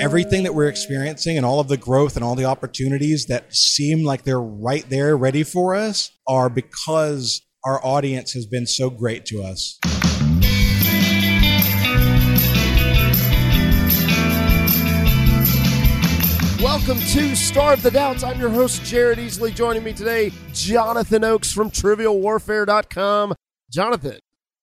everything that we're experiencing and all of the growth and all the opportunities that seem like they're right there ready for us are because our audience has been so great to us. Welcome to Starve the Doubts. I'm your host, Jared Easley. Joining me today, Jonathan Oakes from TrivialWarfare.com. Jonathan,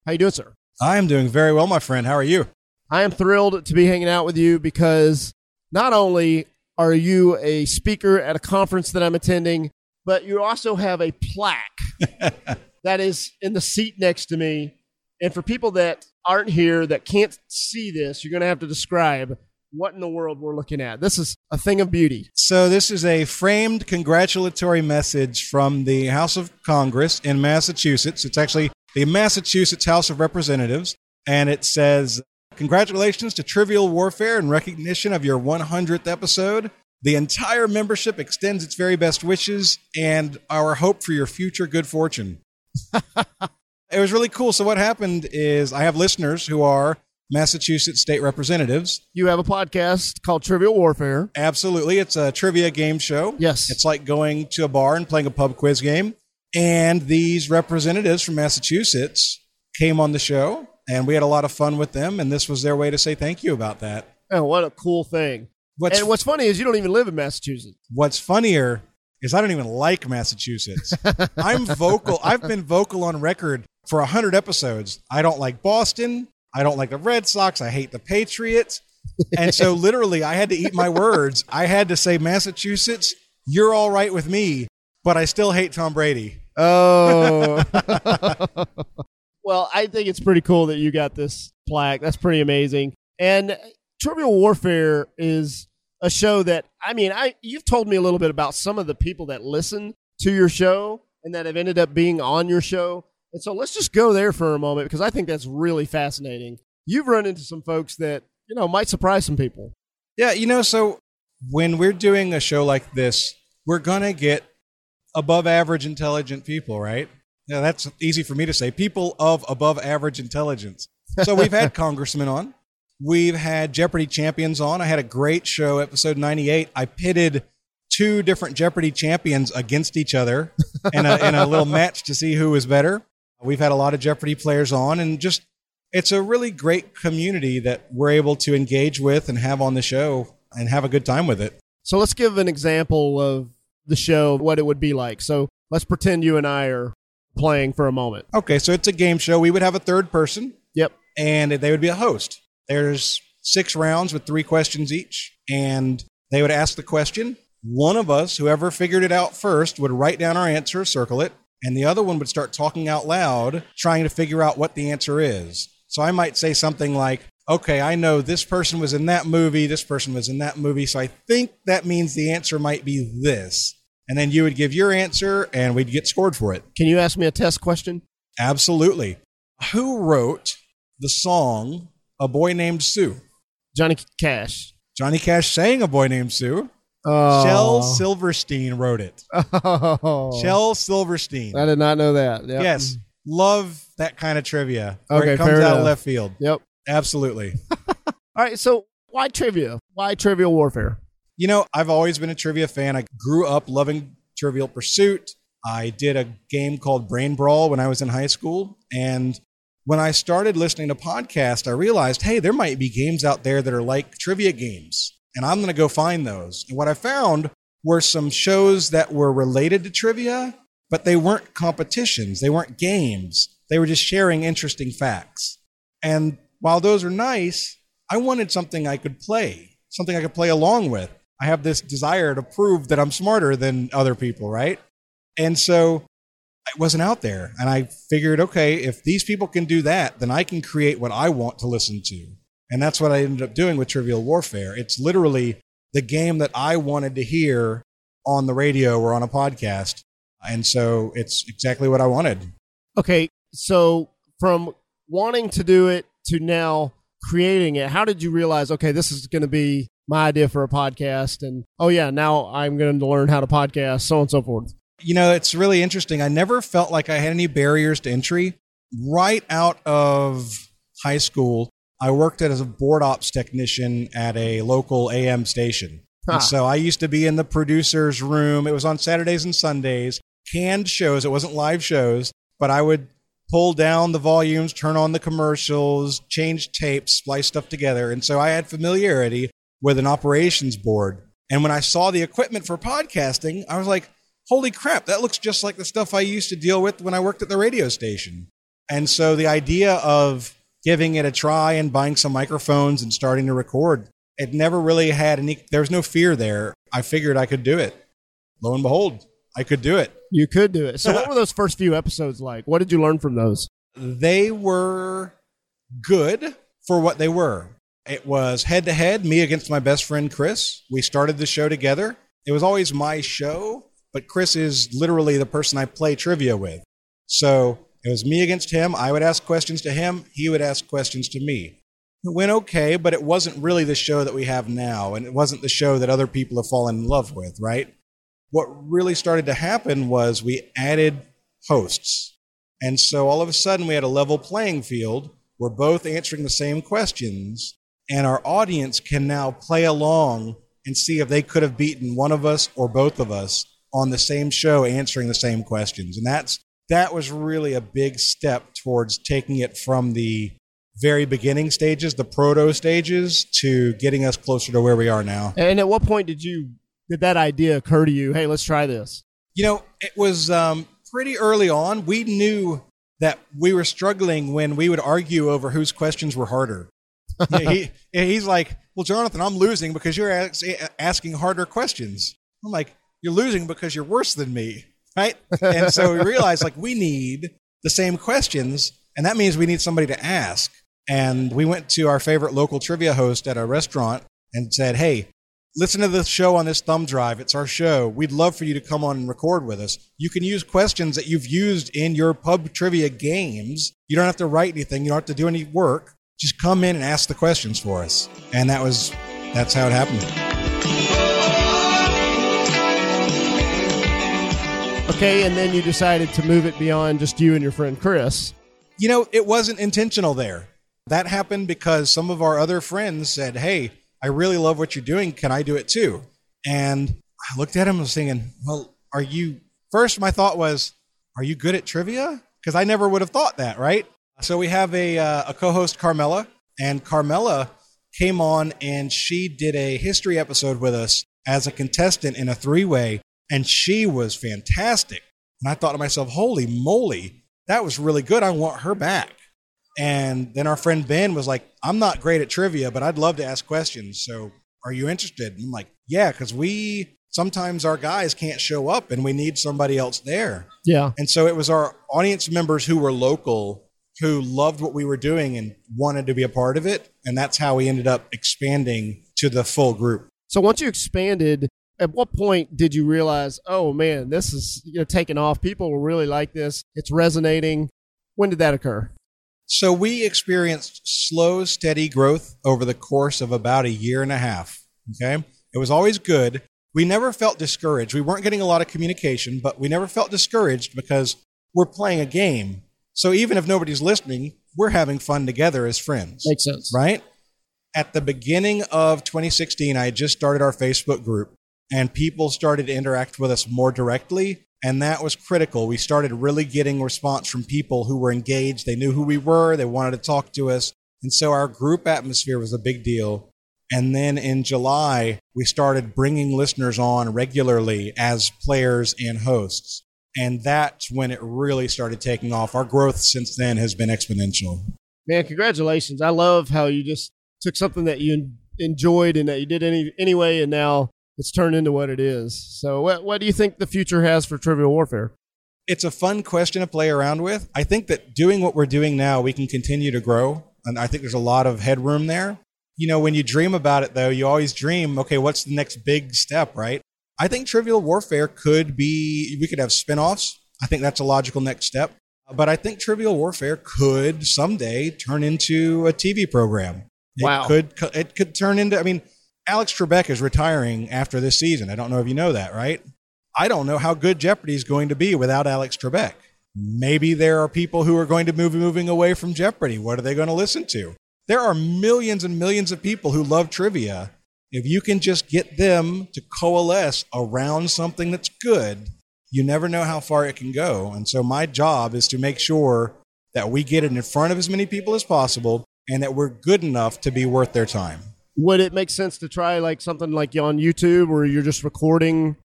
how you doing, sir? I am doing very well, my friend. How are you? I am thrilled to be hanging out with you because not only are you a speaker at a conference that I'm attending, but you also have a plaque that is in the seat next to me. And for people that aren't here that can't see this, you're going to have to describe what in the world we're looking at. This is a thing of beauty. So, this is a framed congratulatory message from the House of Congress in Massachusetts. It's actually the Massachusetts House of Representatives, and it says, Congratulations to Trivial Warfare in recognition of your 100th episode. The entire membership extends its very best wishes and our hope for your future good fortune. it was really cool. So, what happened is I have listeners who are Massachusetts state representatives. You have a podcast called Trivial Warfare. Absolutely. It's a trivia game show. Yes. It's like going to a bar and playing a pub quiz game. And these representatives from Massachusetts came on the show, and we had a lot of fun with them. And this was their way to say thank you about that. Oh, what a cool thing. What's, and what's funny is you don't even live in Massachusetts. what's funnier is I don't even like Massachusetts. I'm vocal. I've been vocal on record for 100 episodes. I don't like Boston. I don't like the Red Sox. I hate the Patriots. And so, literally, I had to eat my words. I had to say, Massachusetts, you're all right with me, but I still hate Tom Brady. Oh. well, I think it's pretty cool that you got this plaque. That's pretty amazing. And Trivial Warfare is a show that I mean, I you've told me a little bit about some of the people that listen to your show and that have ended up being on your show. And so let's just go there for a moment because I think that's really fascinating. You've run into some folks that, you know, might surprise some people. Yeah, you know, so when we're doing a show like this, we're going to get above average intelligent people, right? Yeah, that's easy for me to say. People of above average intelligence. So we've had congressmen on. We've had Jeopardy champions on. I had a great show, episode 98. I pitted two different Jeopardy champions against each other in a, in a little match to see who was better. We've had a lot of Jeopardy players on, and just it's a really great community that we're able to engage with and have on the show and have a good time with it. So let's give an example of the show, what it would be like. So let's pretend you and I are playing for a moment. Okay, so it's a game show. We would have a third person, Yep. and they would be a host. There's six rounds with three questions each, and they would ask the question. One of us, whoever figured it out first, would write down our answer, circle it, and the other one would start talking out loud, trying to figure out what the answer is. So I might say something like, okay, I know this person was in that movie, this person was in that movie, so I think that means the answer might be this. And then you would give your answer, and we'd get scored for it. Can you ask me a test question? Absolutely. Who wrote the song A Boy Named Sue? Johnny Cash. Johnny Cash sang A Boy Named Sue. Oh. Shel Silverstein wrote it. Oh. Shel Silverstein. I did not know that. Yep. Yes. Love that kind of trivia. Where Okay, it comes out of left field. Yep. Absolutely. All right. So why trivia? Why Trivial Warfare? You know, I've always been a trivia fan. I grew up loving Trivial Pursuit. I did a game called Brain Brawl when I was in high school. And when I started listening to podcasts, I realized, hey, there might be games out there that are like trivia games. And I'm going to go find those. And what I found were some shows that were related to trivia, but they weren't competitions, they weren't games. They were just sharing interesting facts. And while those are nice, I wanted something I could play, something I could play along with. I have this desire to prove that I'm smarter than other people, right? And so it wasn't out there. And I figured, okay, if these people can do that, then I can create what I want to listen to. And that's what I ended up doing with Trivial Warfare. It's literally the game that I wanted to hear on the radio or on a podcast. And so it's exactly what I wanted. Okay. So from wanting to do it to now creating it, how did you realize, okay, this is going to be my idea for a podcast? And oh, yeah, now I'm going to learn how to podcast, so on and so forth. You know, it's really interesting. I never felt like I had any barriers to entry. Right out of high school, I worked as a board ops technician at a local AM station. Huh. So I used to be in the producer's room. It was on Saturdays and Sundays, canned shows. It wasn't live shows, but I would pull down the volumes, turn on the commercials, change tapes, splice stuff together. And so I had familiarity with an operations board. And when I saw the equipment for podcasting, I was like, holy crap, that looks just like the stuff I used to deal with when I worked at the radio station. And so the idea of giving it a try and buying some microphones and starting to record, it never really had any, there was no fear there. I figured I could do it. Lo and behold, I could do it. You could do it. So, what were those first few episodes like? What did you learn from those? They were good for what they were. It was head to head, me against my best friend Chris. We started the show together. It was always my show, but Chris is literally the person I play trivia with. So it was me against him. I would ask questions to him, he would ask questions to me. It went okay, but it wasn't really the show that we have now, and it wasn't the show that other people have fallen in love with, right? What really started to happen was we added hosts. And so all of a sudden we had a level playing field. We're both answering the same questions, and our audience can now play along and see if they could have beaten one of us or both of us on the same show answering the same questions. And that's that was really a big step towards taking it from the very beginning stages, the proto stages, to getting us closer to where we are now. And at what point did you did that idea occur to you? Hey, let's try this. You know, it was um, pretty early on. We knew that we were struggling when we would argue over whose questions were harder. He, he's like, "Well, Jonathan, I'm losing because you're ask, asking harder questions." I'm like, "You're losing because you're worse than me." right? And so we realized like we need the same questions, and that means we need somebody to ask. And we went to our favorite local trivia host at a restaurant and said, "Hey, listen to the show on this thumb drive. It's our show. We'd love for you to come on and record with us. You can use questions that you've used in your pub trivia games. You don't have to write anything. You don't have to do any work. Just come in and ask the questions for us." And that was that's how it happened. Okay, and then you decided to move it beyond just you and your friend Chris. You know, it wasn't intentional there. That happened because some of our other friends said, Hey, I really love what you're doing. Can I do it too? And I looked at him and was thinking, Well, are you first? My thought was, Are you good at trivia? Because I never would have thought that, right? So we have a, uh, a co host, Carmela, and Carmela came on and she did a history episode with us as a contestant in a three way and she was fantastic. And I thought to myself, holy moly, that was really good. I want her back. And then our friend Ben was like, I'm not great at trivia, but I'd love to ask questions. So are you interested? And I'm like, yeah, because we sometimes our guys can't show up and we need somebody else there. Yeah. And so it was our audience members who were local who loved what we were doing and wanted to be a part of it. And that's how we ended up expanding to the full group. So once you expanded, at what point did you realize, oh man, this is you know taking off? People will really like this. It's resonating. When did that occur? So we experienced slow, steady growth over the course of about a year and a half. Okay. It was always good. We never felt discouraged. We weren't getting a lot of communication, but we never felt discouraged because we're playing a game. So even if nobody's listening, we're having fun together as friends. Makes sense. Right? At the beginning of 2016, I had just started our Facebook group and people started to interact with us more directly. And that was critical. We started really getting response from people who were engaged. They knew who we were, they wanted to talk to us. And so our group atmosphere was a big deal. And then in July, we started bringing listeners on regularly as players and hosts. And that's when it really started taking off. Our growth since then has been exponential. Man, congratulations. I love how you just took something that you enjoyed and that you did any, anyway, and now it's turned into what it is. So, what, what do you think the future has for Trivial Warfare? It's a fun question to play around with. I think that doing what we're doing now, we can continue to grow. And I think there's a lot of headroom there. You know, when you dream about it, though, you always dream, okay, what's the next big step, right? I think Trivial Warfare could be, we could have spin offs. I think that's a logical next step. But I think Trivial Warfare could someday turn into a TV program. It Wow. could it could turn into I mean, Alex Trebek is retiring after this season. I don't know if you know that, right? I don't know how good Jeopardy is going to be without Alex Trebek. Maybe there are people who are going to move moving away from Jeopardy. What are they going to listen to? there are millions and millions of people who love trivia. If you can just get them to coalesce around something that's good, you never know how far it can go. And so my job is to make sure that we get it in front of as many people as possible and that we're good enough to be worth their time. Would it make sense to try like something like on YouTube where you're just recording?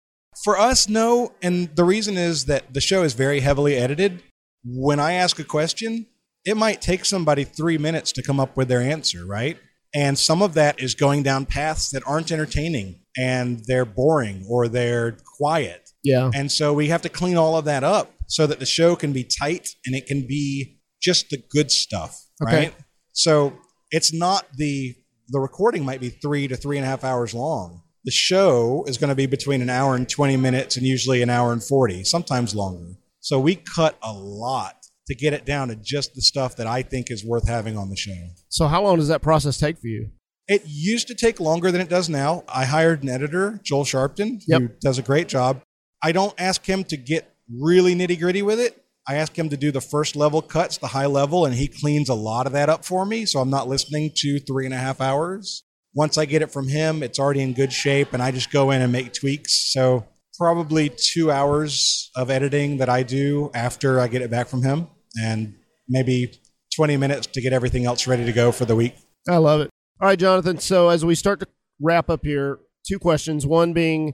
For us, no. And the reason is that the show is very heavily edited. When I ask a question, it might take somebody three minutes to come up with their answer, right? And some of that is going down paths that aren't entertaining and they're boring or they're quiet. Yeah. And so we have to clean all of that up so that the show can be tight and it can be just the good stuff, Okay. right? So it's not the the recording might be three to three and a half hours long. The show is going to be between an hour and twenty minutes and usually an hour and forty, sometimes longer. So we cut a lot to get it down to just the stuff that I think is worth having on the show. So how long does that process take for you? It used to take longer than it does now. I hired an editor, Joel Sharpton, who does a great job. I don't ask him to get really nitty gritty with it. I ask him to do the first level cuts, the high level, and he cleans a lot of that up for me. So I'm not listening to three and a half hours. Once I get it from him, it's already in good shape, and I just go in and make tweaks. So probably two hours of editing that I do after I get it back from him, and maybe 20 minutes to get everything else ready to go for the week. I love it. All right, Jonathan. So as we start to wrap up here, two questions. One being,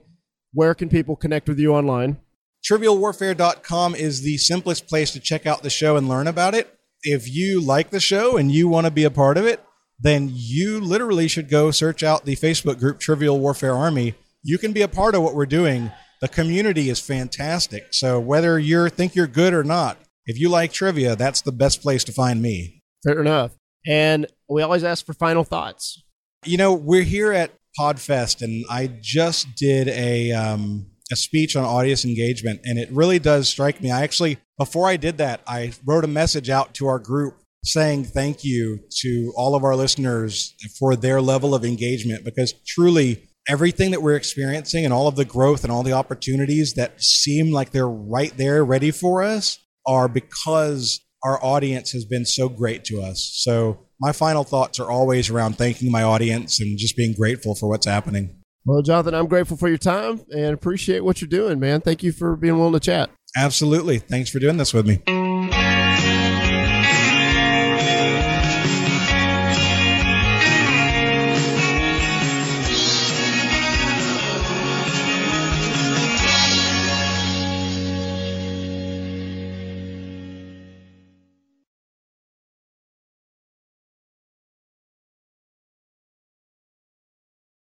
where can people connect with you online? trivialwarfare.com is the simplest place to check out the show and learn about it. If you like the show and you want to be a part of it, then you literally should go search out the Facebook group Trivial Warfare Army. You can be a part of what we're doing. The community is fantastic. So whether you think you're good or not, if you like trivia, that's the best place to find me. Fair enough. And we always ask for final thoughts. You know, we're here at Podfest, and I just did a um, a speech on audience engagement, and it really does strike me. I actually, before I did that, I wrote a message out to our group saying thank you to all of our listeners for their level of engagement, because truly everything that we're experiencing and all of the growth and all the opportunities that seem like they're right there ready for us are because our audience has been so great to us. So my final thoughts are always around thanking my audience and just being grateful for what's happening. Well, Jonathan, I'm grateful for your time and appreciate what you're doing, man. Thank you for being willing to chat. Absolutely. Thanks for doing this with me.